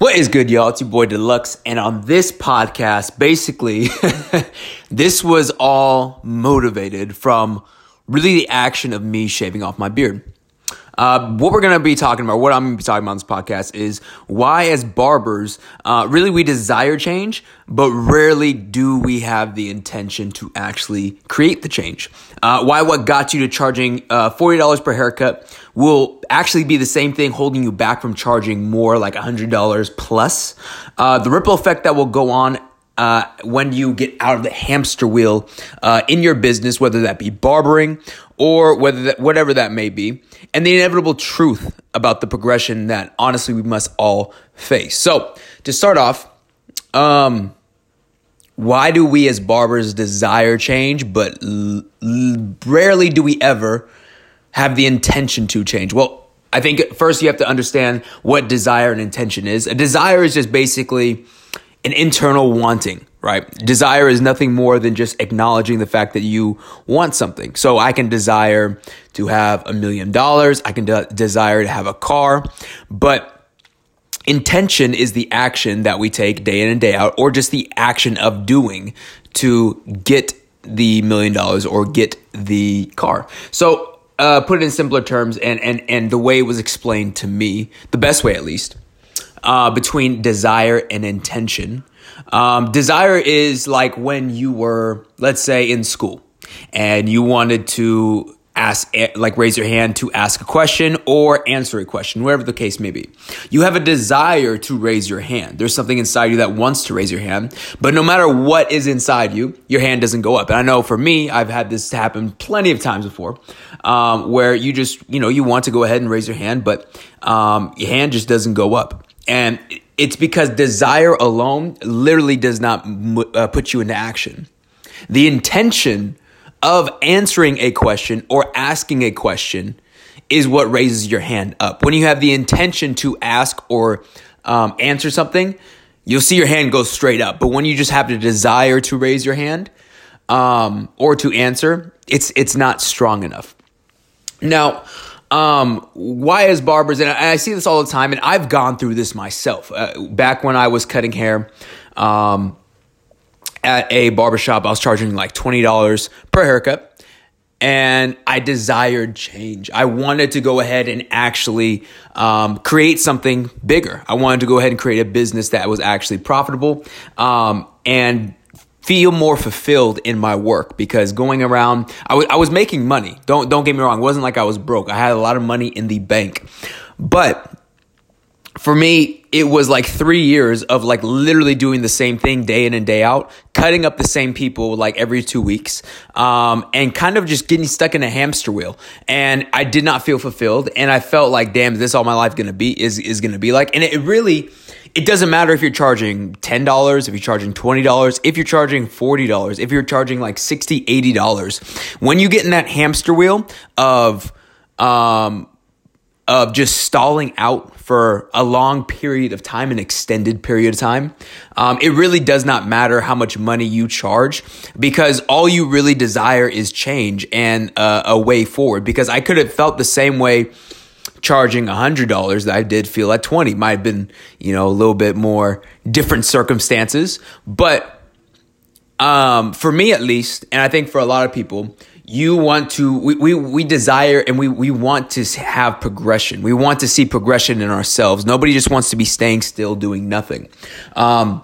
What is good, y'all? It's your boy Deluxe. And on this podcast, basically, this was all motivated from really the action of me shaving off my beard. Uh, what we're going to be talking about, what I'm going to be talking about on this podcast is why, as barbers, uh, really we desire change, but rarely do we have the intention to actually create the change. Uh, why what got you to charging uh, $40 per haircut will actually be the same thing holding you back from charging more like $100 plus. Uh, the ripple effect that will go on uh, when you get out of the hamster wheel uh, in your business, whether that be barbering or whether that, whatever that may be, and the inevitable truth about the progression that honestly we must all face. So, to start off, um, why do we as barbers desire change, but l- l- rarely do we ever have the intention to change? Well, I think first you have to understand what desire and intention is. A desire is just basically an internal wanting, right? Desire is nothing more than just acknowledging the fact that you want something. So I can desire to have a million dollars. I can de- desire to have a car, but intention is the action that we take day in and day out, or just the action of doing to get the million dollars or get the car. So, uh, put it in simpler terms, and, and, and the way it was explained to me, the best way at least, uh, between desire and intention. Um, desire is like when you were, let's say, in school and you wanted to ask, like raise your hand to ask a question or answer a question, whatever the case may be. You have a desire to raise your hand. There's something inside you that wants to raise your hand, but no matter what is inside you, your hand doesn't go up. And I know for me, I've had this happen plenty of times before, um, where you just, you know, you want to go ahead and raise your hand, but um, your hand just doesn't go up. And it's because desire alone literally does not uh, put you into action. The intention of answering a question or asking a question is what raises your hand up. When you have the intention to ask or um, answer something, you'll see your hand go straight up. But when you just have the desire to raise your hand um, or to answer, it's it's not strong enough. Now, um, why as barbers, and I, see this all the time, and I've gone through this myself. Uh, back when I was cutting hair, um, at a barbershop, I was charging like $20 per haircut. And I desired change. I wanted to go ahead and actually um, create something bigger. I wanted to go ahead and create a business that was actually profitable um, and feel more fulfilled in my work because going around, I, w- I was making money. Don't don't get me wrong. It wasn't like I was broke. I had a lot of money in the bank, but for me, it was like three years of like literally doing the same thing day in and day out, cutting up the same people like every two weeks, um, and kind of just getting stuck in a hamster wheel. And I did not feel fulfilled, and I felt like, damn, is this all my life gonna be? Is is gonna be like? And it really it doesn't matter if you're charging $10, if you're charging $20, if you're charging $40, if you're charging like $60, $80. When you get in that hamster wheel of, um, of just stalling out for a long period of time, an extended period of time, um, it really does not matter how much money you charge because all you really desire is change and uh, a way forward. Because I could have felt the same way charging $100 that I did feel at 20 might have been, you know, a little bit more different circumstances, but um, for me at least, and I think for a lot of people, you want to we, we, we desire and we, we want to have progression. We want to see progression in ourselves. Nobody just wants to be staying still doing nothing. Um,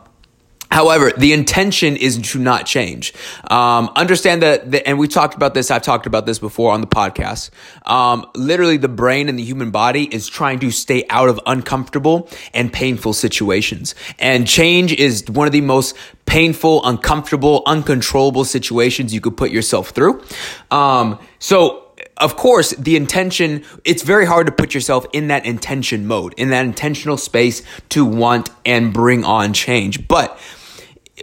However, the intention is to not change. Um, understand that, the, and we talked about this. I've talked about this before on the podcast. Um, literally, the brain and the human body is trying to stay out of uncomfortable and painful situations. And change is one of the most painful, uncomfortable, uncontrollable situations you could put yourself through. Um, so of course, the intention, it's very hard to put yourself in that intention mode, in that intentional space to want and bring on change. But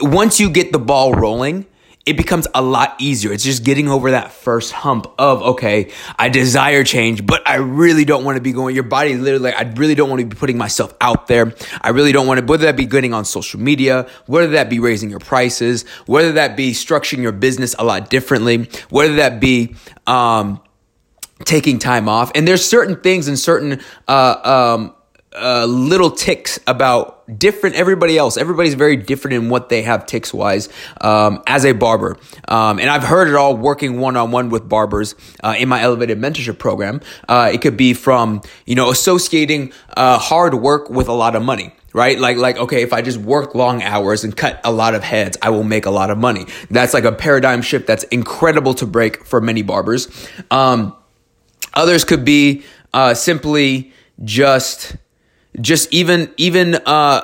once you get the ball rolling, it becomes a lot easier. It's just getting over that first hump of, okay, I desire change, but I really don't want to be going, your body literally, like, I really don't want to be putting myself out there. I really don't want to, whether that be getting on social media, whether that be raising your prices, whether that be structuring your business a lot differently, whether that be, um, taking time off. And there's certain things and certain, uh, um, uh, little ticks about different everybody else. Everybody's very different in what they have ticks wise um, as a barber. Um, and I've heard it all working one on one with barbers uh, in my elevated mentorship program. Uh, it could be from, you know, associating uh, hard work with a lot of money right? Like, like, okay, if I just work long hours and cut a lot of heads, I will make a lot of money. That's like a paradigm shift that's incredible to break for many barbers. Um, others could be, uh, simply just, just even even uh,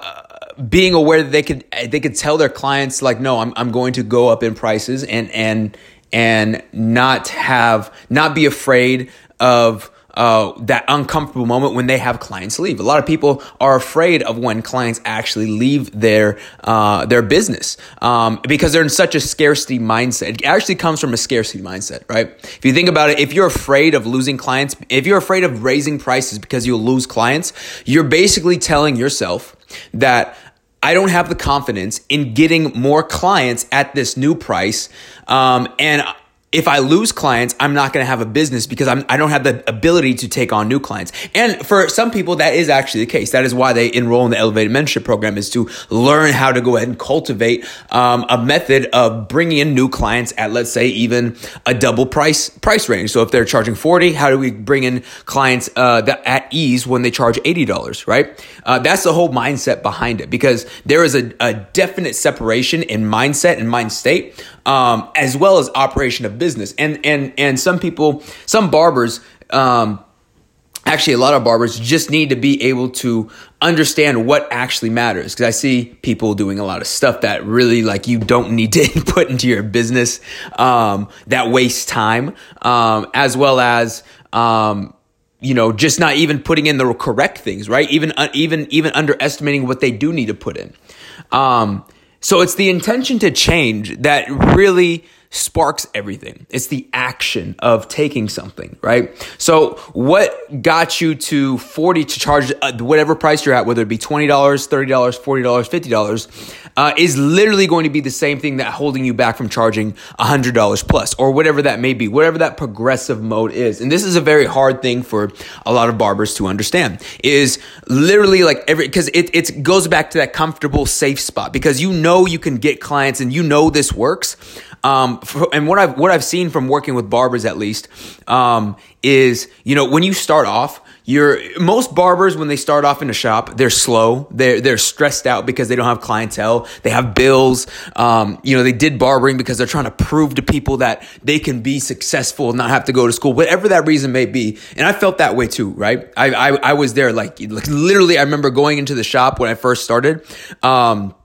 being aware that they could they could tell their clients like no I'm I'm going to go up in prices and and and not have not be afraid of uh, that uncomfortable moment when they have clients leave. A lot of people are afraid of when clients actually leave their uh, their business um, because they're in such a scarcity mindset. It actually comes from a scarcity mindset, right? If you think about it, if you're afraid of losing clients, if you're afraid of raising prices because you'll lose clients, you're basically telling yourself that I don't have the confidence in getting more clients at this new price. Um, and if I lose clients, I'm not going to have a business because I'm, I don't have the ability to take on new clients. And for some people, that is actually the case. That is why they enroll in the Elevated Mentorship Program is to learn how to go ahead and cultivate um, a method of bringing in new clients at, let's say, even a double price price range. So if they're charging 40, how do we bring in clients uh, that at ease when they charge $80, right? Uh, that's the whole mindset behind it because there is a, a definite separation in mindset and mind state um, as well as operation of business. And and and some people, some barbers, um, actually a lot of barbers just need to be able to understand what actually matters. Because I see people doing a lot of stuff that really like you don't need to put into your business um, that wastes time, um, as well as um, you know just not even putting in the correct things right even uh, even even underestimating what they do need to put in um so it's the intention to change that really sparks everything. It's the action of taking something, right? So what got you to 40 to charge uh, whatever price you're at, whether it be $20, $30, $40, $50, uh, is literally going to be the same thing that holding you back from charging $100 plus or whatever that may be, whatever that progressive mode is. And this is a very hard thing for a lot of barbers to understand is literally like every, cause it, it goes back to that comfortable, safe spot because you know you can get clients and you know this works. Um, for, and what I've what I've seen from working with barbers at least um, is you know when you start off, you're most barbers when they start off in a shop, they're slow, they're they're stressed out because they don't have clientele, they have bills. Um, you know they did barbering because they're trying to prove to people that they can be successful, and not have to go to school, whatever that reason may be. And I felt that way too, right? I I, I was there like, like literally. I remember going into the shop when I first started. Um,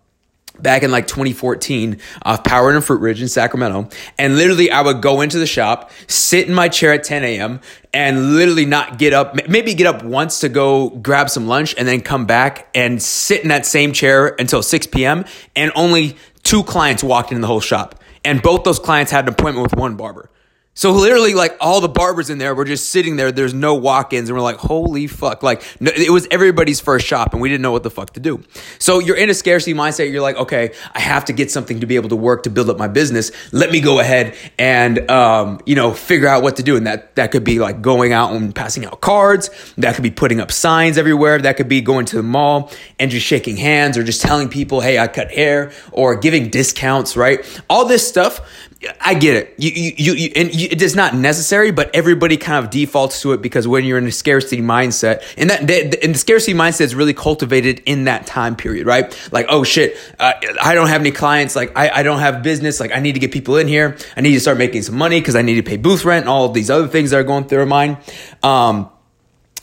back in like 2014 off Power and Fruitridge in Sacramento. And literally I would go into the shop, sit in my chair at 10 a.m. and literally not get up, maybe get up once to go grab some lunch and then come back and sit in that same chair until 6 p.m. And only two clients walked in the whole shop. And both those clients had an appointment with one barber. So literally, like all the barbers in there were just sitting there. There's no walk-ins, and we're like, "Holy fuck!" Like no, it was everybody's first shop, and we didn't know what the fuck to do. So you're in a scarcity mindset. You're like, "Okay, I have to get something to be able to work to build up my business. Let me go ahead and um, you know figure out what to do." And that that could be like going out and passing out cards. That could be putting up signs everywhere. That could be going to the mall and just shaking hands or just telling people, "Hey, I cut hair," or giving discounts. Right? All this stuff I get it. You, you, you, and you, it is not necessary, but everybody kind of defaults to it because when you're in a scarcity mindset, and that, and the scarcity mindset is really cultivated in that time period, right? Like, oh shit, uh, I don't have any clients. Like, I, I don't have business. Like, I need to get people in here. I need to start making some money because I need to pay booth rent and all these other things that are going through my mind. Um,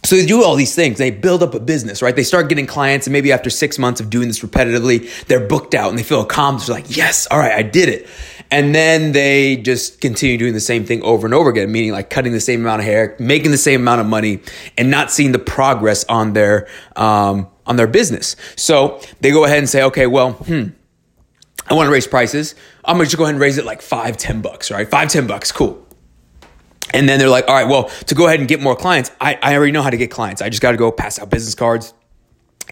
so they do all these things. They build up a business, right? They start getting clients, and maybe after six months of doing this repetitively, they're booked out and they feel accomplished. They're like, yes, all right, I did it. And then they just continue doing the same thing over and over again, meaning like cutting the same amount of hair, making the same amount of money, and not seeing the progress on their um, on their business. So they go ahead and say, okay, well, hmm, I want to raise prices. I'm gonna just go ahead and raise it like five, ten bucks, right? Five, ten bucks, cool. And then they're like, all right, well, to go ahead and get more clients, I, I already know how to get clients. I just got to go pass out business cards,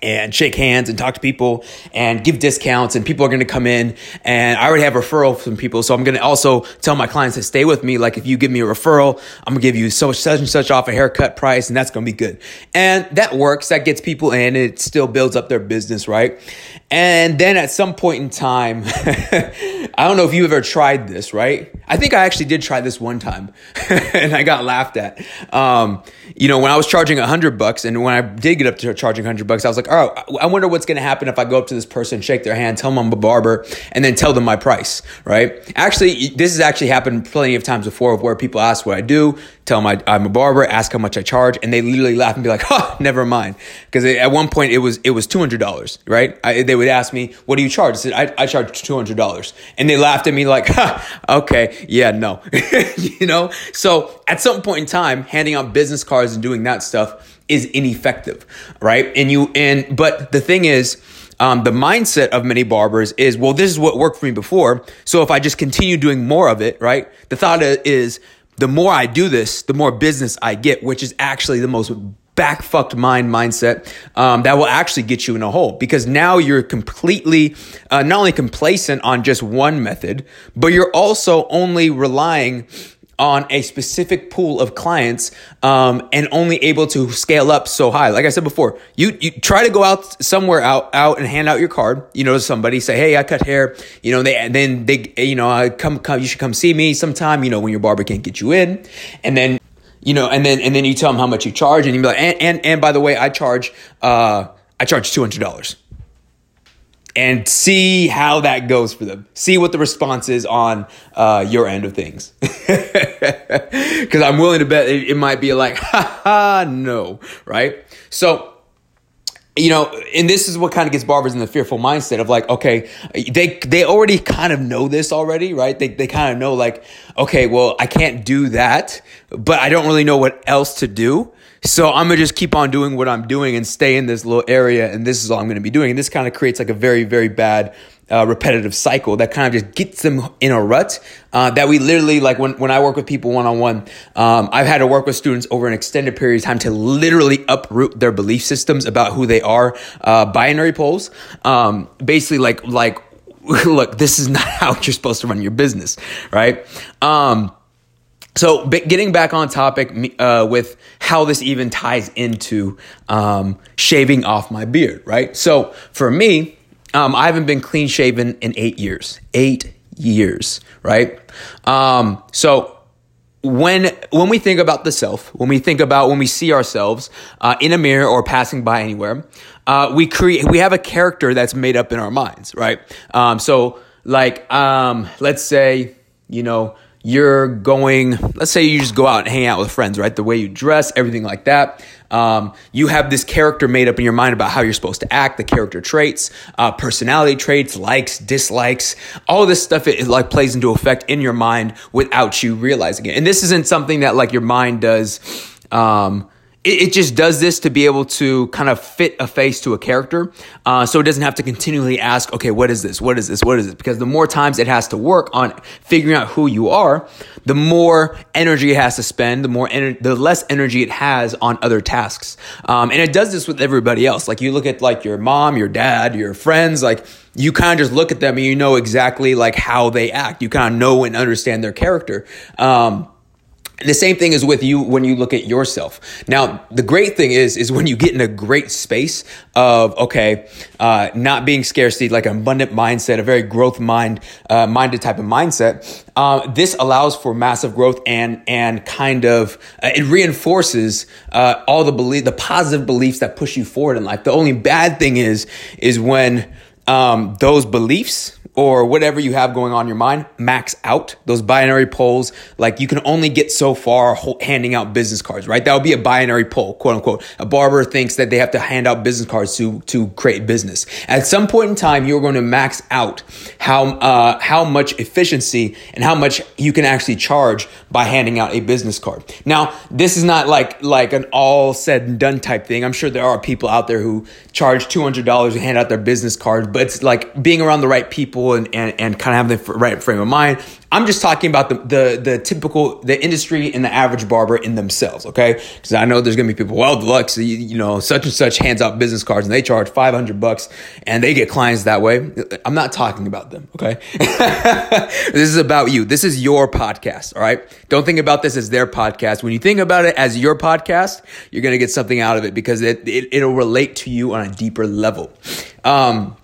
and shake hands and talk to people and give discounts and people are going to come in and I already have referral from people. So I'm going to also tell my clients to stay with me. Like if you give me a referral, I'm gonna give you so such and such off a haircut price and that's going to be good. And that works. That gets people in. It still builds up their business, right? And then at some point in time, I don't know if you ever tried this, right? I think I actually did try this one time and I got laughed at. Um, you know, when I was charging a hundred bucks and when I did get up to charging hundred bucks, I was like, oh, I wonder what's going to happen if I go up to this person, shake their hand, tell them I'm a barber, and then tell them my price, right? Actually, this has actually happened plenty of times before of where people ask what I do, tell I, I'm a barber, ask how much I charge, and they literally laugh and be like, oh, never mind. Because at one point it was, it was $200, right? I, they would ask me, what do you charge? I said, I, I charge $200. And they laughed at me like, okay, yeah, no. you know? So at some point in time, handing out business cards and doing that stuff is ineffective, right? And you and but the thing is, um, the mindset of many barbers is, well, this is what worked for me before. So if I just continue doing more of it, right? The thought is, the more I do this, the more business I get, which is actually the most backfucked mind mindset um, that will actually get you in a hole. Because now you're completely uh, not only complacent on just one method, but you're also only relying on a specific pool of clients um, and only able to scale up so high. Like I said before, you you try to go out somewhere out out and hand out your card, you know, to somebody, say, hey, I cut hair, you know, they and then they you know, I come come you should come see me sometime, you know, when your barber can't get you in, and then you know, and then and then you tell them how much you charge, and you be like, and and, and by the way, I charge uh I charge two hundred dollars and see how that goes for them. See what the response is on uh, your end of things. Because I'm willing to bet it, it might be like, ha ha, no, right? So, you know, and this is what kind of gets barbers in the fearful mindset of like, okay, they they already kind of know this already, right? They they kind of know like, okay, well, I can't do that, but I don't really know what else to do. So I'm gonna just keep on doing what I'm doing and stay in this little area, and this is all I'm gonna be doing. And this kind of creates like a very, very bad uh, repetitive cycle that kind of just gets them in a rut uh, that we literally like when, when i work with people one-on-one um, i've had to work with students over an extended period of time to literally uproot their belief systems about who they are uh, binary poles um, basically like like look this is not how you're supposed to run your business right um, so, getting back on topic uh, with how this even ties into um, shaving off my beard, right? So, for me, um, I haven't been clean shaven in eight years. Eight years, right? Um, so, when when we think about the self, when we think about when we see ourselves uh, in a mirror or passing by anywhere, uh, we create we have a character that's made up in our minds, right? Um, so, like, um, let's say you know you're going, let's say you just go out and hang out with friends, right? The way you dress, everything like that. Um, you have this character made up in your mind about how you're supposed to act, the character traits, uh, personality traits, likes, dislikes, all this stuff it, it, like plays into effect in your mind without you realizing it. And this isn't something that like your mind does. Um, it, it, just does this to be able to kind of fit a face to a character. Uh, so it doesn't have to continually ask, okay, what is this? What is this? What is this? Because the more times it has to work on figuring out who you are, the more energy it has to spend, the more ener- the less energy it has on other tasks. Um, and it does this with everybody else. Like you look at like your mom, your dad, your friends, like you kind of just look at them and you know exactly like how they act. You kind of know and understand their character. Um, the same thing is with you when you look at yourself. Now, the great thing is, is when you get in a great space of, okay, uh, not being scarcity, like an abundant mindset, a very growth mind, uh, minded type of mindset. Uh, this allows for massive growth and, and kind of, uh, it reinforces, uh, all the belief, the positive beliefs that push you forward in life. The only bad thing is, is when, um, those beliefs, or whatever you have going on in your mind, max out those binary poles. Like you can only get so far handing out business cards, right? That would be a binary pole, quote unquote. A barber thinks that they have to hand out business cards to, to create business. At some point in time, you're going to max out how, uh, how much efficiency and how much you can actually charge by handing out a business card. Now, this is not like, like an all said and done type thing. I'm sure there are people out there who charge $200 to hand out their business cards, but it's like being around the right people people and, and, and kind of have the right frame of mind. I'm just talking about the, the, the typical, the industry and the average barber in themselves, okay? Because I know there's gonna be people, well, Deluxe, you, you know, such and such hands out business cards and they charge 500 bucks and they get clients that way. I'm not talking about them, okay? this is about you. This is your podcast, all right? Don't think about this as their podcast. When you think about it as your podcast, you're gonna get something out of it because it, it, it'll relate to you on a deeper level. Um,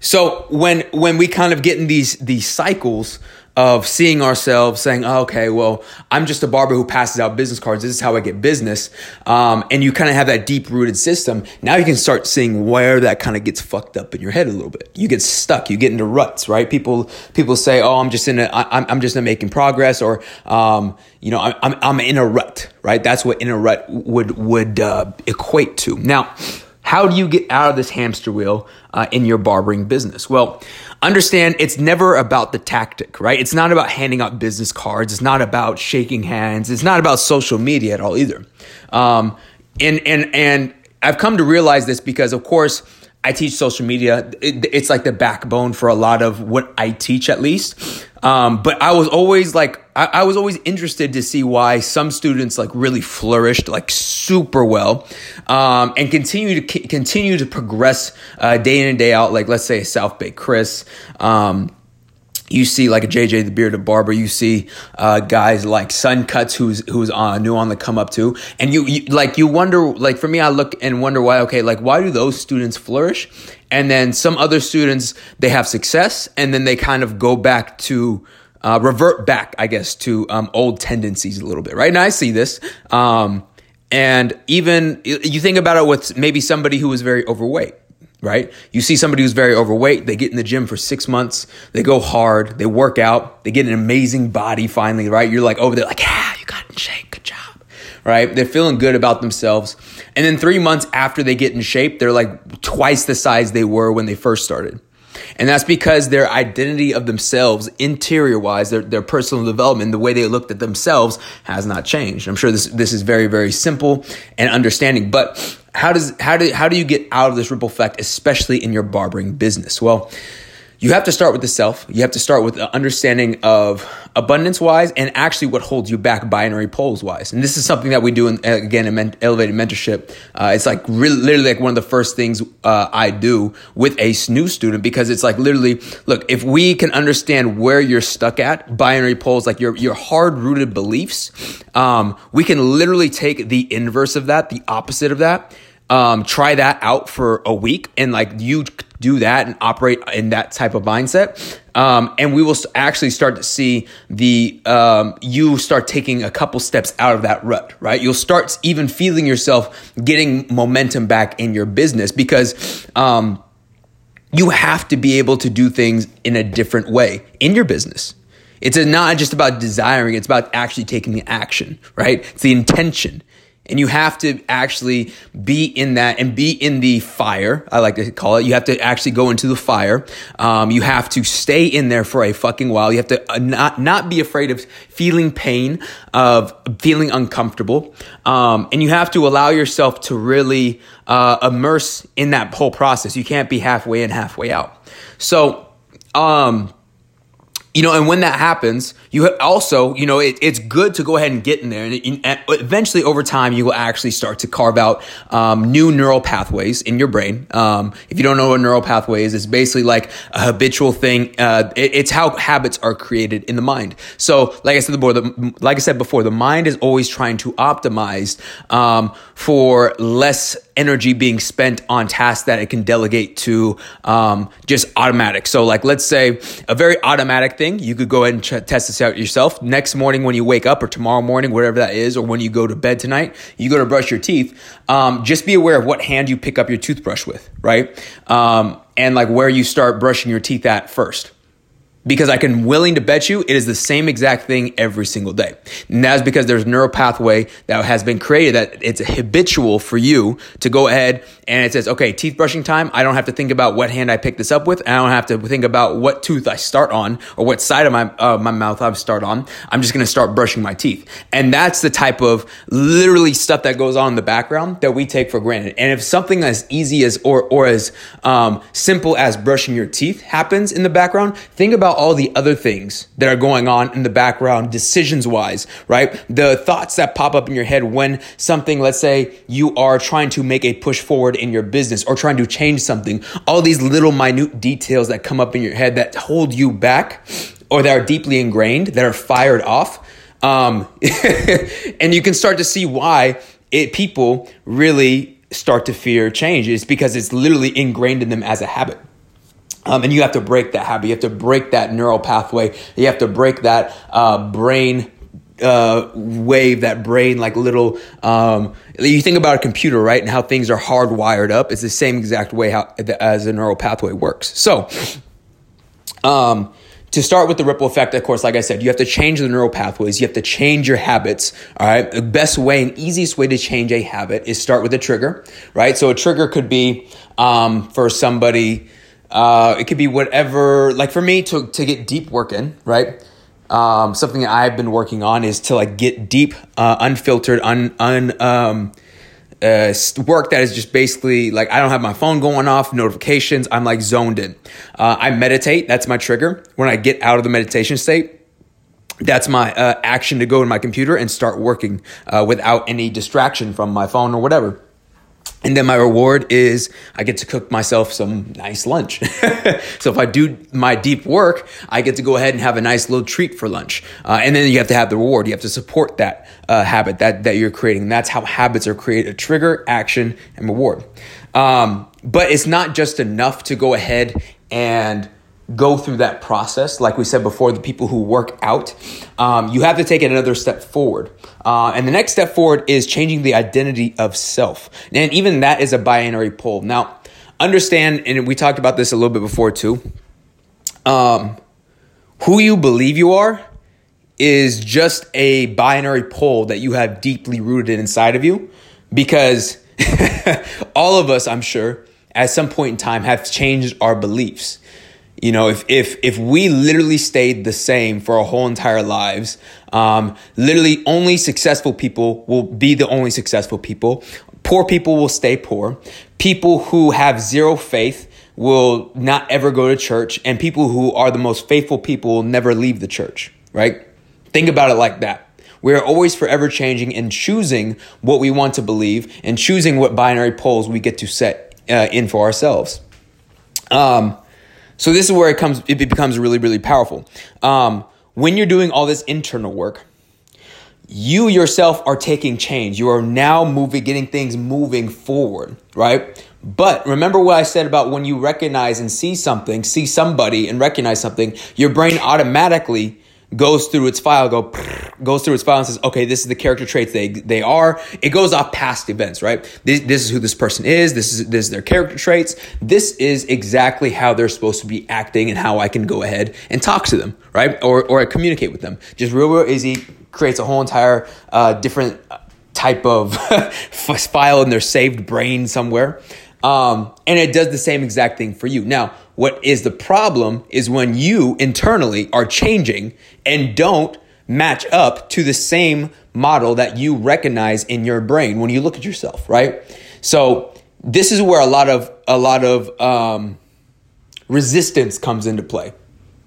so when when we kind of get in these these cycles of seeing ourselves saying, oh, okay, well, I'm just a barber who passes out business cards. This is how I get business. Um, and you kind of have that deep rooted system. Now you can start seeing where that kind of gets fucked up in your head a little bit. You get stuck. You get into ruts, right? People people say, oh, I'm just in a, I'm, I'm just not making progress, or um, you know, I'm I'm in a rut, right? That's what in a rut would would uh, equate to. Now how do you get out of this hamster wheel uh, in your barbering business? Well, understand it's never about the tactic, right? It's not about handing out business cards. It's not about shaking hands. It's not about social media at all either. Um, and and and I've come to realize this because, of course, I teach social media. It, it's like the backbone for a lot of what I teach, at least. Um, but I was always like, I, I, was always interested to see why some students like really flourished like super well, um, and continue to continue to progress uh, day in and day out. Like let's say South Bay Chris. Um, you see like a JJ the bearded barber. You see uh, guys like Sun Cuts, who's who's uh, new on the come up too. And you, you like you wonder like for me, I look and wonder why. Okay, like why do those students flourish? And then some other students they have success, and then they kind of go back to. Uh, revert back, I guess, to um, old tendencies a little bit, right? Now I see this, um, and even you think about it with maybe somebody who was very overweight right? You see somebody who's very overweight, they get in the gym for six months, they go hard, they work out, they get an amazing body finally, right? You're like over there, like, yeah, you got in shape, good job, right? They're feeling good about themselves. And then three months after they get in shape, they're like twice the size they were when they first started. And that's because their identity of themselves, interior wise, their, their personal development, the way they looked at themselves has not changed. I'm sure this, this is very, very simple and understanding, but how does, how do, how do you get out of this ripple effect, especially in your barbering business? Well, you have to start with the self. You have to start with the understanding of abundance wise and actually what holds you back binary poles wise. And this is something that we do in, again in men- elevated mentorship. Uh, it's like really, literally like one of the first things uh, I do with a new student because it's like literally, look, if we can understand where you're stuck at, binary poles, like your your hard rooted beliefs, um, we can literally take the inverse of that, the opposite of that. Um, try that out for a week and like you do that and operate in that type of mindset. Um, and we will actually start to see the um, you start taking a couple steps out of that rut, right? You'll start even feeling yourself getting momentum back in your business because um, you have to be able to do things in a different way in your business. It's not just about desiring, it's about actually taking the action, right? It's the intention. And you have to actually be in that and be in the fire. I like to call it. You have to actually go into the fire. Um, you have to stay in there for a fucking while. You have to uh, not not be afraid of feeling pain, of feeling uncomfortable, um, and you have to allow yourself to really uh, immerse in that whole process. You can't be halfway in, halfway out. So. Um, you know, and when that happens, you also, you know, it, it's good to go ahead and get in there. And, and, eventually, over time, you will actually start to carve out um, new neural pathways in your brain. Um, if you don't know what neural pathway is, it's basically like a habitual thing. Uh, it, it's how habits are created in the mind. So, like I said before, the, like I said before, the mind is always trying to optimize um, for less energy being spent on tasks that it can delegate to um, just automatic. So, like, let's say a very automatic thing, you could go ahead and ch- test this out yourself. Next morning, when you wake up, or tomorrow morning, whatever that is, or when you go to bed tonight, you go to brush your teeth. Um, just be aware of what hand you pick up your toothbrush with, right? Um, and like where you start brushing your teeth at first because I can willing to bet you it is the same exact thing every single day. And that's because there's a neural pathway that has been created that it's habitual for you to go ahead and it says, okay, teeth brushing time. I don't have to think about what hand I pick this up with. I don't have to think about what tooth I start on or what side of my, uh, my mouth I start on. I'm just going to start brushing my teeth. And that's the type of literally stuff that goes on in the background that we take for granted. And if something as easy as or, or as um, simple as brushing your teeth happens in the background, think about all the other things that are going on in the background, decisions wise, right? The thoughts that pop up in your head when something, let's say you are trying to make a push forward in your business or trying to change something, all these little minute details that come up in your head that hold you back or that are deeply ingrained, that are fired off. Um, and you can start to see why it people really start to fear change. It's because it's literally ingrained in them as a habit. Um, and you have to break that habit. You have to break that neural pathway. You have to break that uh, brain uh, wave, that brain like little. Um, you think about a computer, right, and how things are hardwired up. It's the same exact way how as a neural pathway works. So, um, to start with the ripple effect, of course, like I said, you have to change the neural pathways. You have to change your habits. All right. The best way and easiest way to change a habit is start with a trigger, right? So a trigger could be um, for somebody uh, it could be whatever. Like for me to to get deep work in, right? Um, something that I've been working on is to like get deep, uh, unfiltered, un un um, uh, work that is just basically like I don't have my phone going off, notifications. I'm like zoned in. Uh, I meditate. That's my trigger. When I get out of the meditation state, that's my uh, action to go in my computer and start working uh, without any distraction from my phone or whatever. And then my reward is I get to cook myself some nice lunch. so if I do my deep work, I get to go ahead and have a nice little treat for lunch. Uh, and then you have to have the reward. You have to support that uh, habit that, that you're creating. That's how habits are created, trigger, action, and reward. Um, but it's not just enough to go ahead and go through that process. Like we said before, the people who work out, um, you have to take it another step forward. Uh, and the next step forward is changing the identity of self. And even that is a binary pole. Now, understand, and we talked about this a little bit before too. Um, who you believe you are is just a binary pole that you have deeply rooted inside of you because all of us, I'm sure, at some point in time have changed our beliefs. You know, if if if we literally stayed the same for our whole entire lives, um, literally only successful people will be the only successful people. Poor people will stay poor. People who have zero faith will not ever go to church, and people who are the most faithful people will never leave the church. Right? Think about it like that. We are always forever changing and choosing what we want to believe and choosing what binary poles we get to set uh, in for ourselves. Um, so this is where it comes. It becomes really, really powerful. Um, when you're doing all this internal work, you yourself are taking change. You are now moving, getting things moving forward, right? But remember what I said about when you recognize and see something, see somebody and recognize something, your brain automatically goes through its file, go goes through its file and says, okay, this is the character traits they they are. It goes off past events, right? This, this is who this person is. This is this is their character traits. This is exactly how they're supposed to be acting and how I can go ahead and talk to them, right? Or or communicate with them. Just real real easy. Creates a whole entire uh, different type of file in their saved brain somewhere. Um, and it does the same exact thing for you. Now, what is the problem is when you internally are changing and don't match up to the same model that you recognize in your brain when you look at yourself, right? So this is where a lot of a lot of um, resistance comes into play.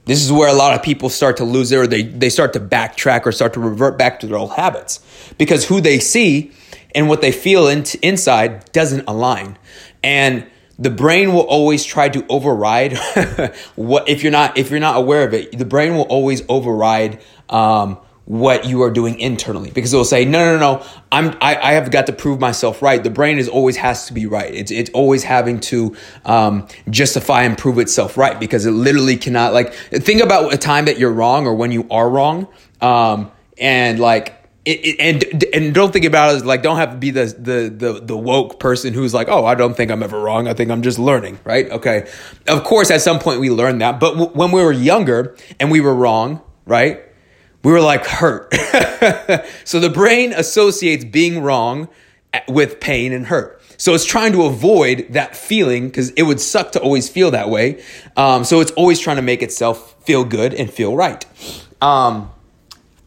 This is where a lot of people start to lose their they they start to backtrack or start to revert back to their old habits because who they see and what they feel in, inside doesn't align. And the brain will always try to override what if you're not if you're not aware of it the brain will always override um, what you are doing internally. Because it will say no no no i'm I, I have got to prove myself right. The brain is always has to be right. It's, it's always having to um, justify and prove itself right. Because it literally cannot like think about a time that you're wrong or when you are wrong. Um, and like it, it, and and don't think about it as like don't have to be the, the the the woke person who's like oh I don't think I'm ever wrong. I think I'm just learning right? Okay. Of course at some point we learned that but w- when we were younger and we were wrong right we were like hurt. So the brain associates being wrong with pain and hurt. So it's trying to avoid that feeling because it would suck to always feel that way. Um, so it's always trying to make itself feel good and feel right. Um,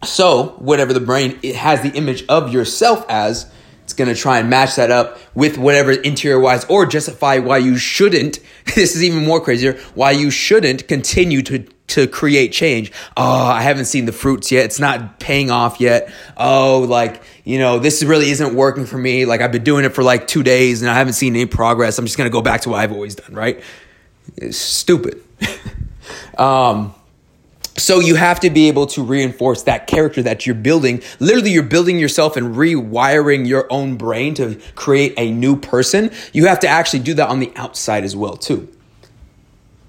so, whatever the brain it has the image of yourself as, it's going to try and match that up with whatever interior wise or justify why you shouldn't. This is even more crazier. Why you shouldn't continue to to create change. Oh, I haven't seen the fruits yet. It's not paying off yet. Oh, like, you know, this really isn't working for me. Like I've been doing it for like 2 days and I haven't seen any progress. I'm just going to go back to what I've always done, right? It's stupid. um so you have to be able to reinforce that character that you're building. Literally, you're building yourself and rewiring your own brain to create a new person. You have to actually do that on the outside as well, too.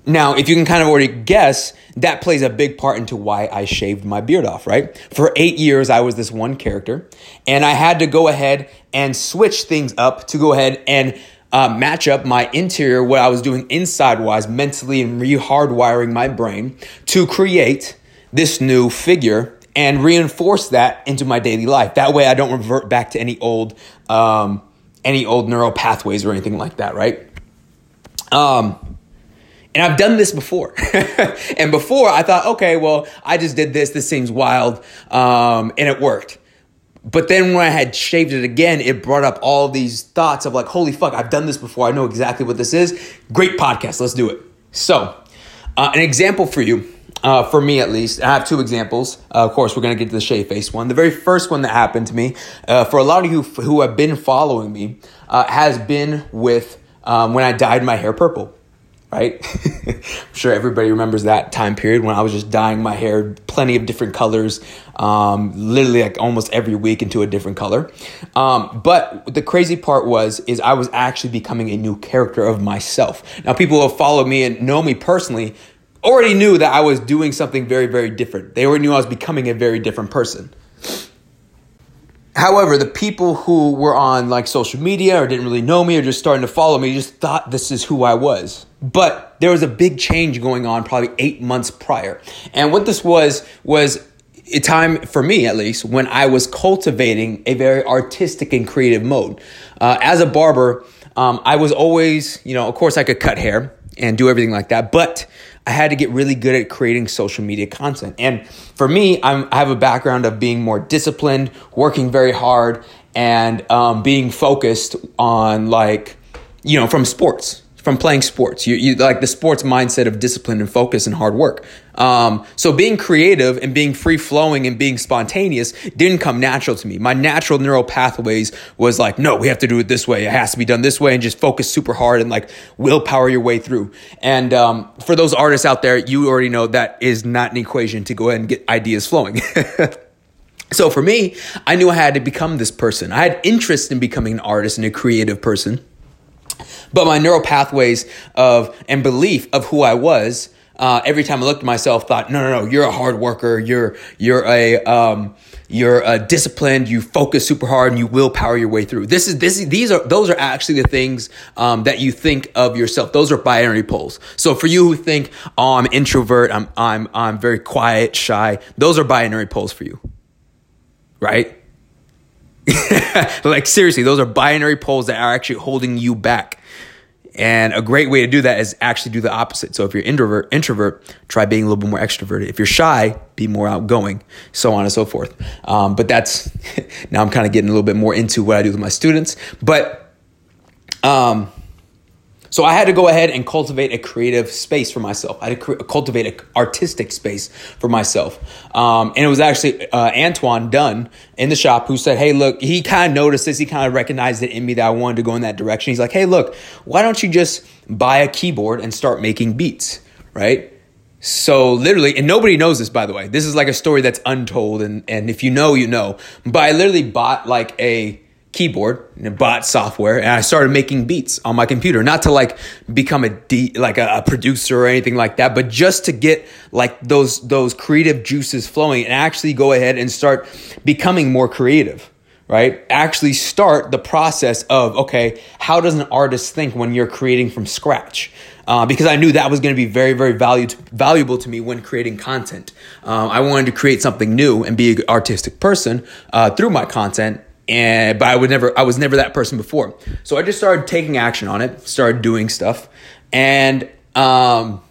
Now, if you can kind of already guess, that plays a big part into why I shaved my beard off, right? For eight years, I was this one character, and I had to go ahead and switch things up to go ahead and uh, match up my interior, what I was doing inside wise, mentally and re hardwiring my brain to create this new figure and reinforce that into my daily life. That way, I don't revert back to any old, um, any old neural pathways or anything like that, right? Um, and I've done this before. and before I thought, okay, well, I just did this. This seems wild. Um, and it worked. But then when I had shaved it again, it brought up all these thoughts of like, holy fuck, I've done this before. I know exactly what this is. Great podcast. Let's do it. So, uh, an example for you, uh, for me at least, I have two examples. Uh, of course, we're going to get to the shave face one. The very first one that happened to me, uh, for a lot of you who have been following me, uh, has been with um, when I dyed my hair purple right? I'm sure everybody remembers that time period when I was just dyeing my hair plenty of different colors, um, literally like almost every week into a different color. Um, but the crazy part was, is I was actually becoming a new character of myself. Now, people who have followed me and know me personally already knew that I was doing something very, very different. They already knew I was becoming a very different person. However, the people who were on like social media or didn't really know me or just starting to follow me just thought this is who I was. But there was a big change going on probably eight months prior. And what this was, was a time for me at least when I was cultivating a very artistic and creative mode. Uh, as a barber, um, I was always, you know, of course I could cut hair and do everything like that, but I had to get really good at creating social media content. And for me, I'm, i have a background of being more disciplined, working very hard, and um, being focused on like, you know, from sports from playing sports. You, you like the sports mindset of discipline and focus and hard work. Um, so being creative and being free flowing and being spontaneous didn't come natural to me. My natural neural pathways was like, no, we have to do it this way. It has to be done this way and just focus super hard and like willpower your way through. And um, for those artists out there, you already know that is not an equation to go ahead and get ideas flowing. so for me, I knew I had to become this person. I had interest in becoming an artist and a creative person. But my neural pathways of and belief of who I was, uh, every time I looked at myself, thought, no, no, no, you're a hard worker. You're you're a um, you're a disciplined. You focus super hard and you will power your way through. This is this these are those are actually the things um, that you think of yourself. Those are binary poles. So for you who think, oh, I'm introvert, I'm I'm I'm very quiet, shy. Those are binary poles for you, right? like seriously, those are binary poles that are actually holding you back. And a great way to do that is actually do the opposite. So if you're introvert, introvert, try being a little bit more extroverted. If you're shy, be more outgoing, so on and so forth. Um, but that's now I'm kind of getting a little bit more into what I do with my students. But um, so I had to go ahead and cultivate a creative space for myself. I had to cultivate an artistic space for myself. Um, and it was actually uh, Antoine Dunn in the shop who said, Hey, look, he kind of noticed this. He kind of recognized it in me that I wanted to go in that direction. He's like, Hey, look, why don't you just buy a keyboard and start making beats, right? So literally, and nobody knows this, by the way. This is like a story that's untold. And, and if you know, you know. But I literally bought like a keyboard and bought software and I started making beats on my computer. Not to like become a de- like a, a, producer or anything like that, but just to get like those those creative juices flowing and actually go ahead and start becoming more creative. Right? Actually start the process of okay, how does an artist think when you're creating from scratch? Uh, because I knew that was going to be very, very valued, valuable to me when creating content. Um, I wanted to create something new and be an artistic person uh, through my content and but I would never I was never that person before. So I just started taking action on it, started doing stuff, and um,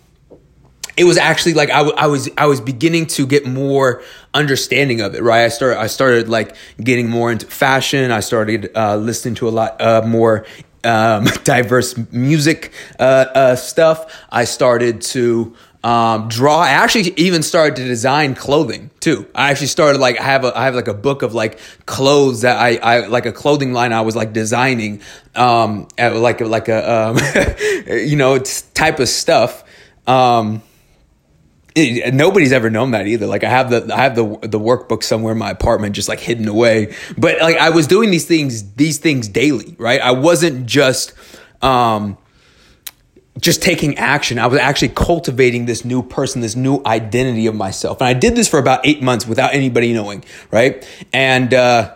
it was actually like I, w- I was I was beginning to get more understanding of it. Right, I started I started like getting more into fashion. I started uh, listening to a lot uh, more um, diverse music uh, uh, stuff. I started to um, draw. I actually even started to design clothing too. I actually started like I have a I have like a book of like clothes that I I like a clothing line I was like designing um like like a um you know type of stuff. Um, it, nobody's ever known that either. Like I have the I have the the workbook somewhere in my apartment, just like hidden away. But like I was doing these things these things daily, right? I wasn't just um just taking action. I was actually cultivating this new person, this new identity of myself. And I did this for about eight months without anybody knowing, right? And, uh,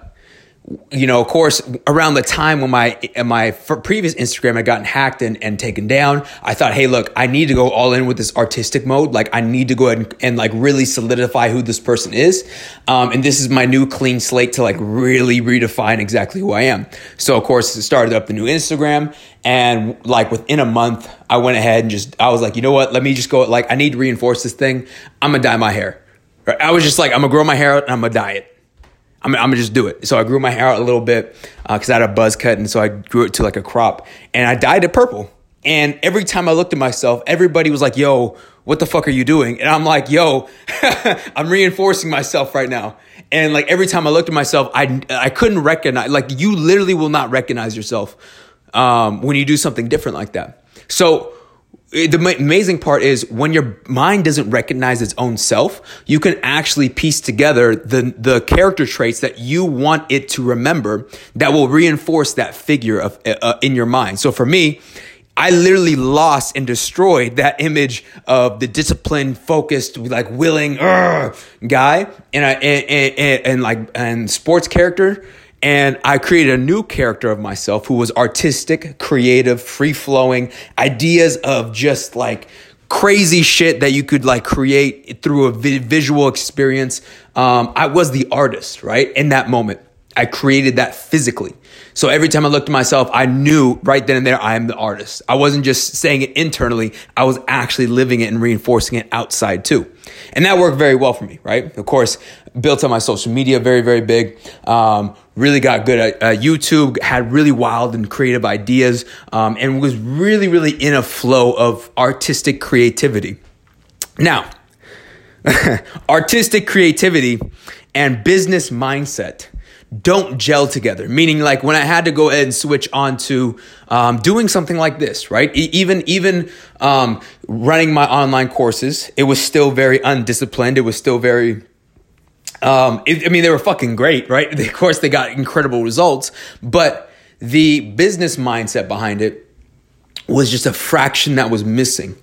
you know, of course, around the time when my my previous Instagram had gotten hacked and, and taken down, I thought, hey, look, I need to go all in with this artistic mode. Like, I need to go ahead and, and like really solidify who this person is. Um, and this is my new clean slate to like really redefine exactly who I am. So, of course, it started up the new Instagram, and like within a month, I went ahead and just I was like, you know what? Let me just go. Like, I need to reinforce this thing. I'm gonna dye my hair. I was just like, I'm gonna grow my hair out and I'm gonna dye it. I'm, I'm gonna just do it. So I grew my hair out a little bit because uh, I had a buzz cut, and so I grew it to like a crop, and I dyed it purple. And every time I looked at myself, everybody was like, "Yo, what the fuck are you doing?" And I'm like, "Yo, I'm reinforcing myself right now." And like every time I looked at myself, I I couldn't recognize. Like you literally will not recognize yourself um, when you do something different like that. So the amazing part is when your mind doesn't recognize its own self, you can actually piece together the, the character traits that you want it to remember that will reinforce that figure of uh, uh in your mind. So for me, I literally lost and destroyed that image of the disciplined, focused, like willing guy, and I and, and, and like and sports character and I created a new character of myself who was artistic, creative, free flowing, ideas of just like crazy shit that you could like create through a vi- visual experience. Um, I was the artist, right? In that moment, I created that physically. So every time I looked at myself, I knew right then and there I am the artist. I wasn't just saying it internally, I was actually living it and reinforcing it outside too. And that worked very well for me, right? Of course, built on my social media very, very big. Um, really got good at YouTube, had really wild and creative ideas, um, and was really, really in a flow of artistic creativity. Now, artistic creativity and business mindset don't gel together. Meaning, like when I had to go ahead and switch on to um, doing something like this, right? E- even even um, running my online courses, it was still very undisciplined. It was still very um, it, I mean, they were fucking great, right? Of course, they got incredible results, but the business mindset behind it was just a fraction that was missing.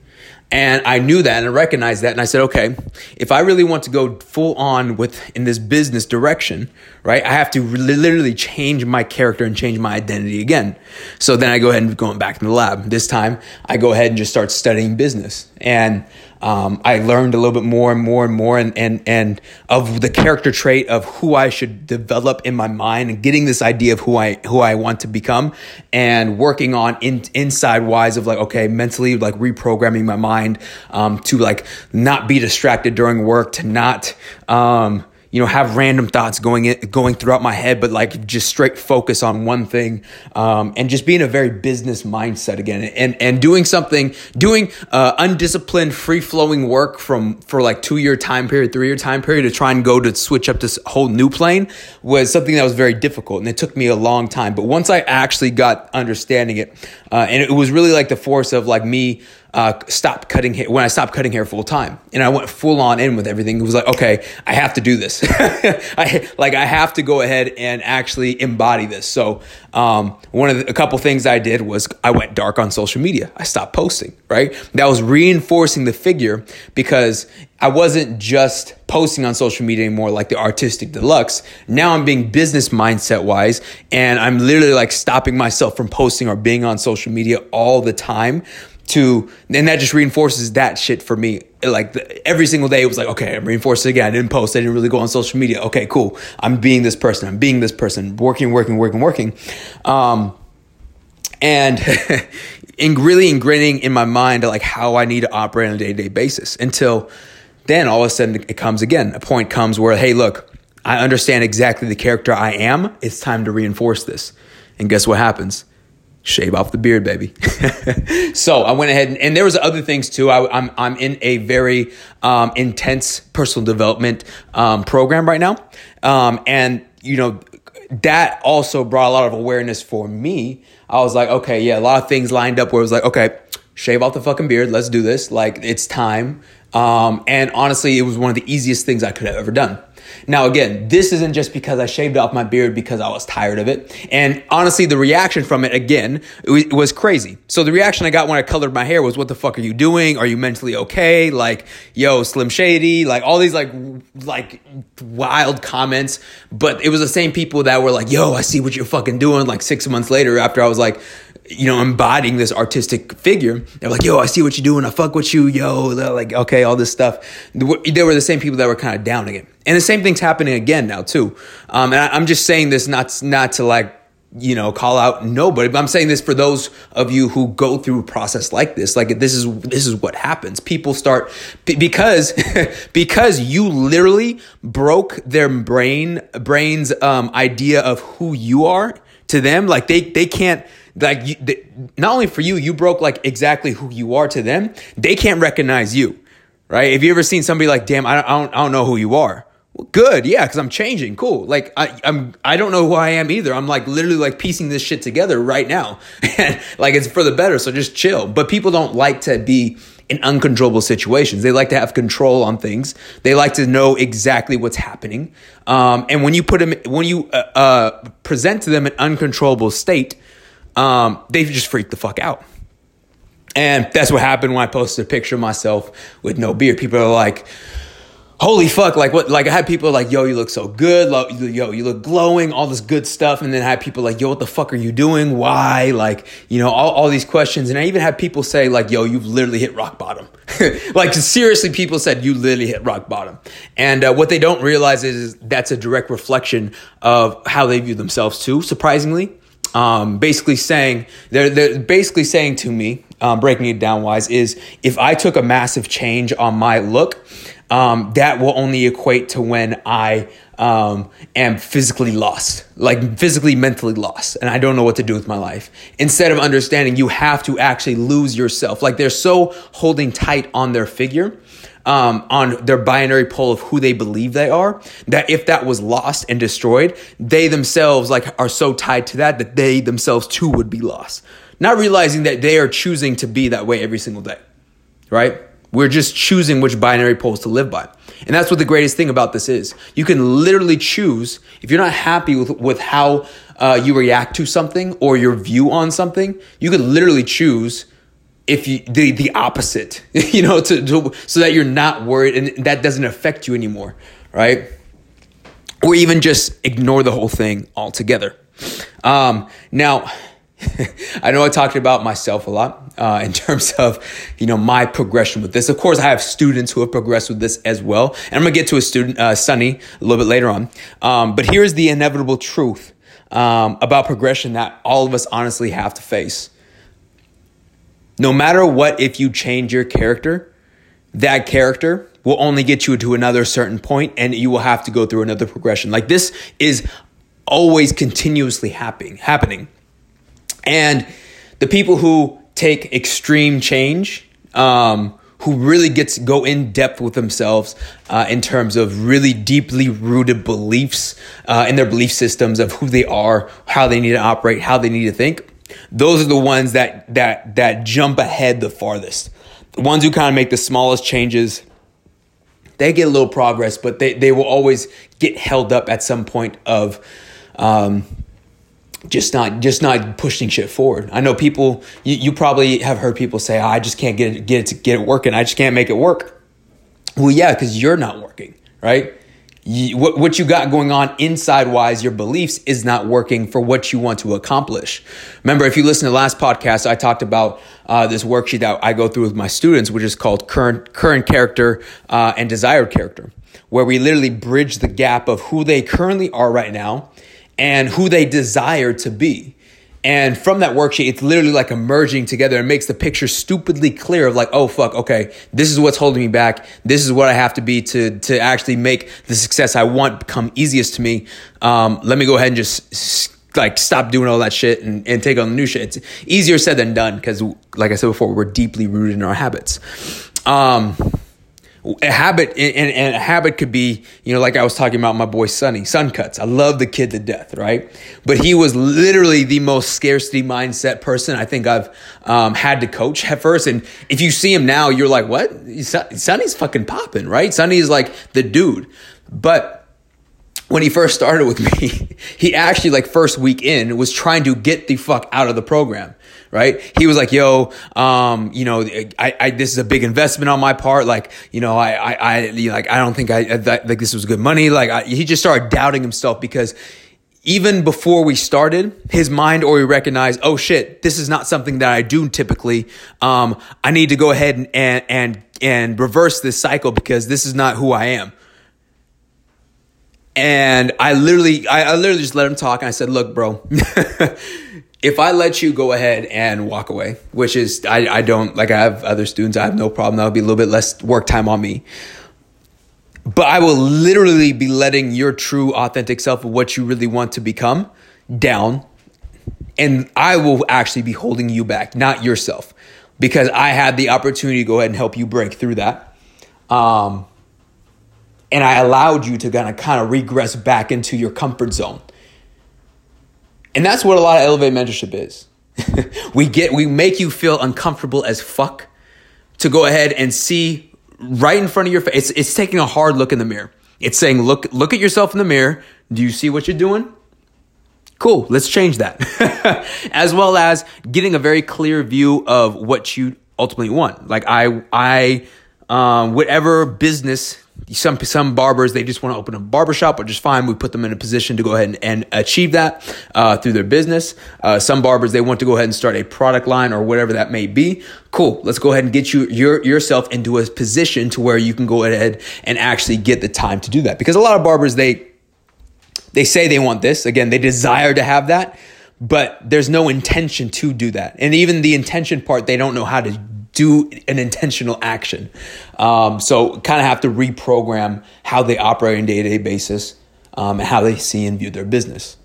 And I knew that and I recognized that. And I said, okay, if I really want to go full on with in this business direction, right, I have to literally change my character and change my identity again. So then I go ahead and going back to the lab. This time I go ahead and just start studying business. And um, I learned a little bit more and more and more and, and, and of the character trait of who I should develop in my mind and getting this idea of who I, who I want to become and working on in, inside wise of like, okay, mentally like reprogramming my mind, um, to like not be distracted during work, to not, um, you know, have random thoughts going in, going throughout my head, but like just straight focus on one thing, um, and just being a very business mindset again, and and doing something, doing uh, undisciplined, free flowing work from for like two year time period, three year time period to try and go to switch up this whole new plane was something that was very difficult, and it took me a long time. But once I actually got understanding it, Uh, and it was really like the force of like me uh, stopped cutting hair when I stopped cutting hair full time, and I went full on in with everything. It was like, okay, I have to do this. I like I have to go ahead and actually embody this. So um, one of the, a couple things I did was I went dark on social media. I stopped posting. Right, that was reinforcing the figure because I wasn't just posting on social media anymore like the artistic deluxe. Now I'm being business mindset wise and I'm literally like stopping myself from posting or being on social media all the time to and that just reinforces that shit for me. Like the, every single day it was like okay i'm reinforcing again. I didn't post i didn't really go on social media. Okay cool. I'm being this person i'm being this person working working working working. Um and in really ingraining in my mind like how i need to operate on a day-to-day basis until then all of a sudden it comes again. A point comes where hey look i understand exactly the character i am. It's time to reinforce this. And guess what happens shave off the beard, baby. so I went ahead and, and, there was other things too. I, am I'm, I'm in a very um, intense personal development um, program right now, um, and you know that also brought a lot of awareness for me. I was like, okay, yeah, a lot of things lined up where it was like, okay, shave off the fucking beard, let's do this. Like it's time. Um, and honestly, it was one of the easiest things I could have ever done. Now, again, this isn't just because I shaved off my beard because I was tired of it. And honestly, the reaction from it, again, it was crazy. So the reaction I got when I colored my hair was, what the fuck are you doing? Are you mentally okay? Like, yo, Slim Shady, like all these like, like wild comments. But it was the same people that were like, yo, I see what you're fucking doing. Like six months later after I was like, you know, embodying this artistic figure. They're like, yo, I see what you're doing. I fuck with you, yo. They're like, okay, all this stuff. They were the same people that were kind of downing it. And the same thing's happening again now, too. Um, and I, I'm just saying this not, not to like, you know, call out nobody, but I'm saying this for those of you who go through a process like this. Like this is this is what happens. People start because because you literally broke their brain brain's um, idea of who you are to them. Like they they can't like you, not only for you, you broke like exactly who you are to them. They can't recognize you, right? If you ever seen somebody like, damn, I don't, I don't, I don't know who you are. Well, good, yeah, because I'm changing. Cool. Like I, I'm, I don't know who I am either. I'm like literally like piecing this shit together right now, and like it's for the better. So just chill. But people don't like to be in uncontrollable situations. They like to have control on things. They like to know exactly what's happening. Um, and when you put them, when you uh, uh, present to them an uncontrollable state, um, they just freaked the fuck out. And that's what happened when I posted a picture of myself with no beard. People are like, holy fuck, like what? Like I had people like, yo, you look so good. Yo, you look glowing, all this good stuff. And then I had people like, yo, what the fuck are you doing? Why? Like, you know, all, all these questions. And I even had people say like, yo, you've literally hit rock bottom. like seriously, people said you literally hit rock bottom. And uh, what they don't realize is that's a direct reflection of how they view themselves too, surprisingly um, basically saying they're, they're basically saying to me, um, breaking it down wise, is if I took a massive change on my look, um, that will only equate to when I um, am physically lost, like physically, mentally lost, and I don't know what to do with my life. Instead of understanding, you have to actually lose yourself. Like they're so holding tight on their figure um, on their binary pole of who they believe they are, that if that was lost and destroyed, they themselves like are so tied to that that they themselves too would be lost. Not realizing that they are choosing to be that way every single day, right? We're just choosing which binary poles to live by. And that's what the greatest thing about this is. You can literally choose, if you're not happy with, with how uh, you react to something or your view on something, you can literally choose if you the the opposite, you know, to, to so that you're not worried and that doesn't affect you anymore, right? Or even just ignore the whole thing altogether. Um, now, I know I talked about myself a lot uh, in terms of you know my progression with this. Of course, I have students who have progressed with this as well, and I'm gonna get to a student, uh, Sonny, a little bit later on. Um, but here's the inevitable truth um, about progression that all of us honestly have to face. No matter what, if you change your character, that character will only get you to another certain point and you will have to go through another progression. Like this is always continuously happening, happening. And the people who take extreme change, um, who really gets go in depth with themselves uh, in terms of really deeply rooted beliefs uh, in their belief systems of who they are, how they need to operate, how they need to think Those are the ones that that that jump ahead the farthest. The ones who kind of make the smallest changes, they get a little progress, but they, they will always get held up at some point of um, just not just not pushing shit forward. I know people you, you probably have heard people say, oh, I just can't get it get it get it working. I just can't make it work. Well, yeah, because you're not working, right? What, what you got going on inside wise, your beliefs is not working for what you want to accomplish. Remember, if you listen to the last podcast, I talked about uh, this worksheet that I go through with my students, which is called current current character uh, and desired character, where we literally bridge the gap of who they currently are right now and who they desire to be. And from that worksheet, it's literally like emerging together and makes the picture stupidly clear of like, oh fuck, okay, this is what's holding me back. This is what I have to be to to actually make the success I want become easiest to me. Um, let me go ahead and just like stop doing all that shit and, and take on the new shit. It's easier said than done because, like I said before, we're deeply rooted in our habits. Um, a habit and, and, a habit could be you know like i was talking about my boy sonny sun cuts. I love the kid to death right? But he was literally the most scarcity mindset person i think i've um, had to coach at first. And if you see him now you're like what? Sonny's fucking popping right? Sonny's like the dude. But when he first started with me, he actually like first week in was trying to get the fuck out of the program right? He was like, "Yo, um, you know, I, I, this is a big investment on my part. Like, you know, I, I, I you know, like, I don't think I, I like this was good money. Like, I, he just started doubting himself because even before we started, his mind already recognized, oh shit, this is not something that I do typically. Um, I need to go ahead and, and, and, and reverse this cycle because this is not who I am. And I literally, I, I literally just let him talk and I said, look, bro, if I let you go ahead and walk away, which is I, I don't like I have other students, I have no problem. That would be a little bit less work time on me. But I will literally be letting your true authentic self of what you really want to become down. And I will actually be holding you back, not yourself. Because I had the opportunity to go ahead and help you break through that. Um, and I allowed you to kind of kind of regress back into your comfort zone and that's what a lot of elevate mentorship is. we get we make you feel uncomfortable as fuck to go ahead and see right in front of your face. It's, it's taking a hard look in the mirror. It's saying, look, look at yourself in the mirror. Do you see what you're doing? Cool, let's change that. as well as getting a very clear view of what you ultimately want. Like I, I, um, whatever business some some barbers they just want to open a barbershop, which is fine. We put them in a position to go ahead and, and achieve that uh, through their business. Uh, some barbers they want to go ahead and start a product line or whatever that may be. Cool. Let's go ahead and get you your yourself into a position to where you can go ahead and actually get the time to do that. Because a lot of barbers they they say they want this. Again, they desire to have that, but there's no intention to do that. And even the intention part, they don't know how to do an intentional action. Um, so kind of have to reprogram how they operate on a day to day basis um, and how they see and view their business.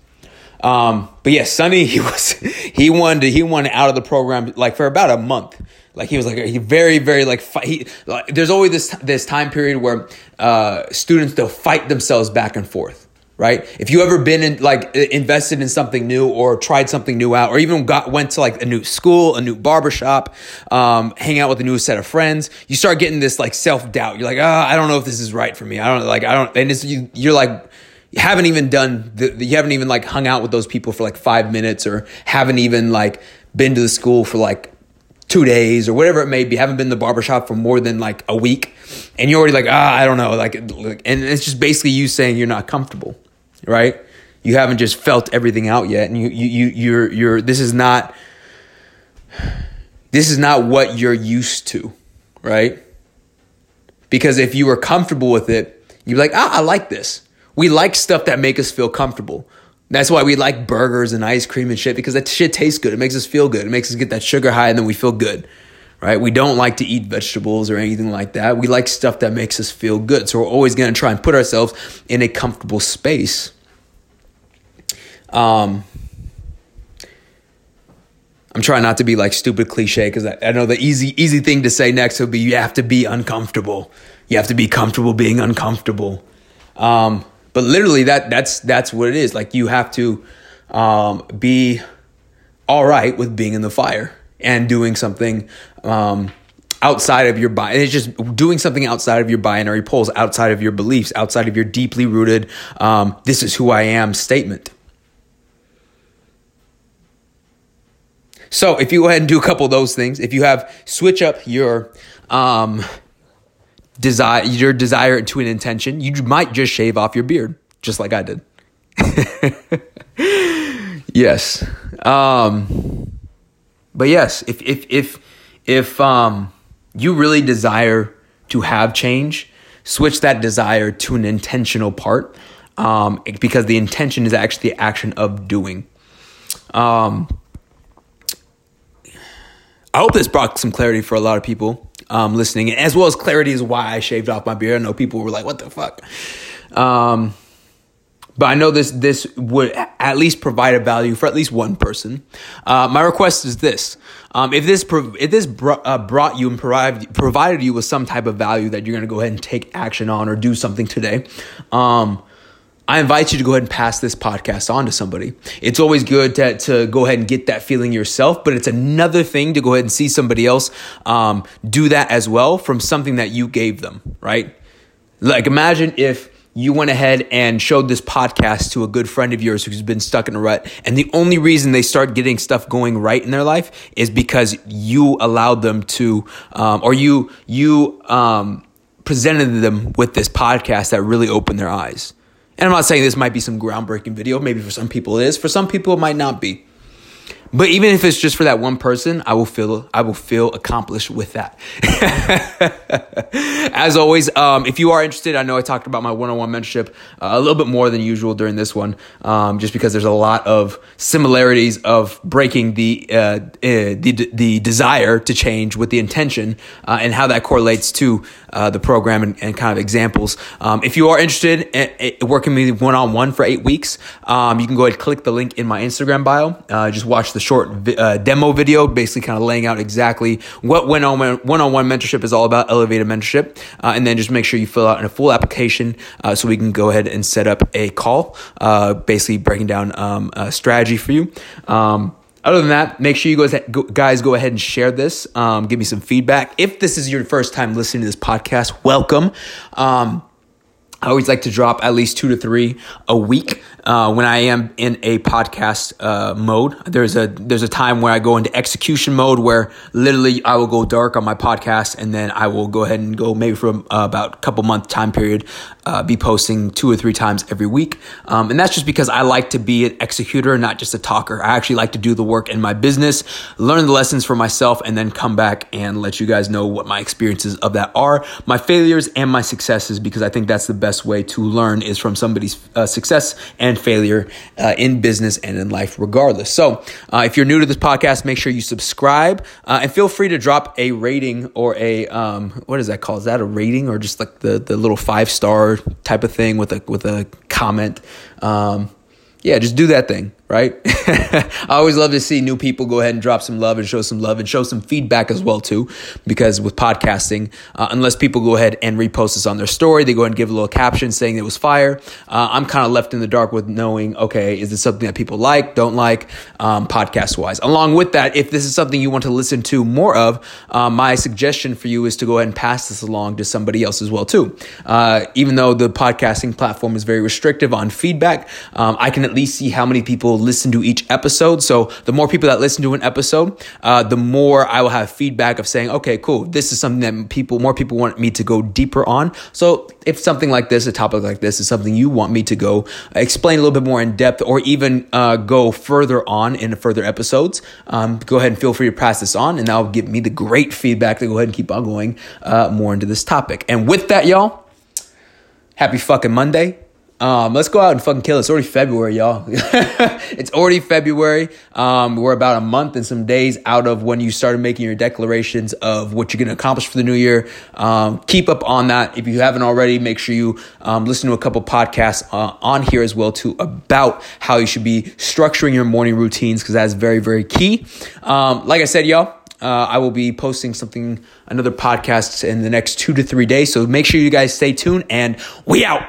Um, but yeah, Sonny, he was he wanted he wanted out of the program like for about a month. Like he was like he very very like. He, like, there's always this this time period where uh, students they'll fight themselves back and forth right? If you ever been in like invested in something new or tried something new out, or even got went to like a new school, a new barbershop, um, hang out with a new set of friends, you start getting this like self doubt. You're like, oh, I don't know if this is right for me. I don't like I don't, and it's, you, you're like. You haven't even done the, you haven't even like hung out with those people for like five minutes or haven't even like been to the school for like two days or whatever it may be, haven't been to the barbershop for more than like a week, and you're already like, ah, I don't know, like, and it's just basically you saying you're not comfortable right? You haven't just felt everything out yet, and you you you you're you're this is not this is not what you're used to, right? Because if you were comfortable with it, you'd be like, ah, I like this. We like stuff that make us feel comfortable. That's why we like burgers and ice cream and shit because that shit tastes good. It makes us feel good. It makes us get that sugar high and then we feel good, right? We don't like to eat vegetables or anything like that. We like stuff that makes us feel good. So we're always going to try and put ourselves in a comfortable space. Um, I'm trying not to be like stupid cliche because I, I, know the easy easy thing to say next would be you have to be uncomfortable. You have to be comfortable being uncomfortable. Um, but literally that that's that's what it is. Like you have to um, be all right with being in the fire and doing something um, outside of your bi- it's just doing something outside of your binary poles outside of your beliefs outside of your deeply rooted um, this is who i am statement. So if you go ahead and do a couple of those things if you have switch up your um, desire your desire to an intention you might just shave off your beard just like i did. Yes. Um, but yes if if if if um you really desire to have change, switch that desire to an intentional part um, because the intention is actually the action of doing. Um, I hope this brought some clarity for a lot of people um, listening, as well as clarity is why I shaved off my beard. I know people were like, "What the fuck." Um, but I know this this would at least provide a value for at least one person. Uh, my request is this: um, if this if this br- uh, brought you and provided provided you with some type of value that you're going to go ahead and take action on or do something today, um, I invite you to go ahead and pass this podcast on to somebody. It's always good to, to go ahead and get that feeling yourself, but it's another thing to go ahead and see somebody else um, do that as well from something that you gave them, right? Like imagine if you went ahead and showed this podcast to a good friend of yours who's been stuck in a rut. And the only reason they start getting stuff going right in their life is because you allowed them to, um, or you, you, um, presented them with this podcast that really opened their eyes. And I'm not saying this might be some groundbreaking video. Maybe for some people it is. For some people it might not be. But even if it's just for that one person, I will feel I will feel accomplished with that. As always, um, if you are interested, I know I talked about my one-on-one mentorship uh, a little bit more than usual during this one, um, just because there's a lot of similarities of breaking the uh, uh, the the desire to change with the intention, uh, and how that correlates to uh, the program and, and, kind of examples. Um, if you are interested in, in working with me one-on-one for eight weeks, um, you can go ahead and click the link in my Instagram bio. Uh, just watch the short vi- uh, demo video, basically kind of laying out exactly what one on one mentorship is all about, elevated mentorship, uh, and then just make sure you fill out in a full application uh, so we can go ahead and set up a call, uh, basically breaking down um, a strategy for you. Um, other than that, make sure you guys go ahead and share this. Um, give me some feedback. If this is your first time listening to this podcast, welcome. Um, I always like to drop at least two to three a week uh, when I am in a podcast uh, mode. There's a there's a time where I go into execution mode where literally I will go dark on my podcast and then I will go ahead and go maybe for uh, about a couple month time period, uh, be posting two or three times every week. Um, and that's just because I like to be an executor, not just a talker. I actually like to do the work in my business, learn the lessons for myself, and then come back and let you guys know what my experiences of that are, my failures and my successes, because I think that's the best best way to learn is from somebody's uh, success and failure uh, in business and in life, regardless. So, uh, if you're new to this podcast, make sure you subscribe uh, and feel free to drop a rating or a um, what is that called? Is that a rating or just like the the little five star type of thing with a with a comment? Um, yeah, just do that thing right? I always love to see new people go ahead and drop some love and show some love and show some feedback as well too, because with podcasting, uh, unless people go ahead and repost this on their story, they go ahead and give a little caption saying it was fire. Uh, I'm kind of left in the dark with knowing, okay, is this something that people like, don't like, um, podcast wise. Along with that, if this is something you want to listen to more of, uh, my suggestion for you is to go ahead and pass this along to somebody else as well too. Uh, even though the podcasting platform is very restrictive on feedback, um, I can at least see how many people listen to each episode. So the more people that listen to an episode, uh, the more I will have feedback of saying, okay, cool, this is something that people, more people want me to go deeper on. So if something like this, a topic like this is something you want me to go explain a little bit more in depth or even uh, go further on in further episodes, um, go ahead and feel free to pass this on and that'll give me the great feedback to go ahead and keep on going uh, more into this topic. And with that, y'all, happy fucking Monday. Um, let's go out and fucking kill it. It's already February, y'all. it's already February. Um, we're about a month and some days out of when you started making your declarations of what you're going to accomplish for the new year. Um, keep up on that. If you haven't already, make sure you um, listen to a couple podcasts uh, on here as well too about how you should be structuring your morning routines because that's very, very key. Um, like I said, y'all. Uh, I will be posting something, another podcast in the next two to three days. So make sure you guys stay tuned and we out.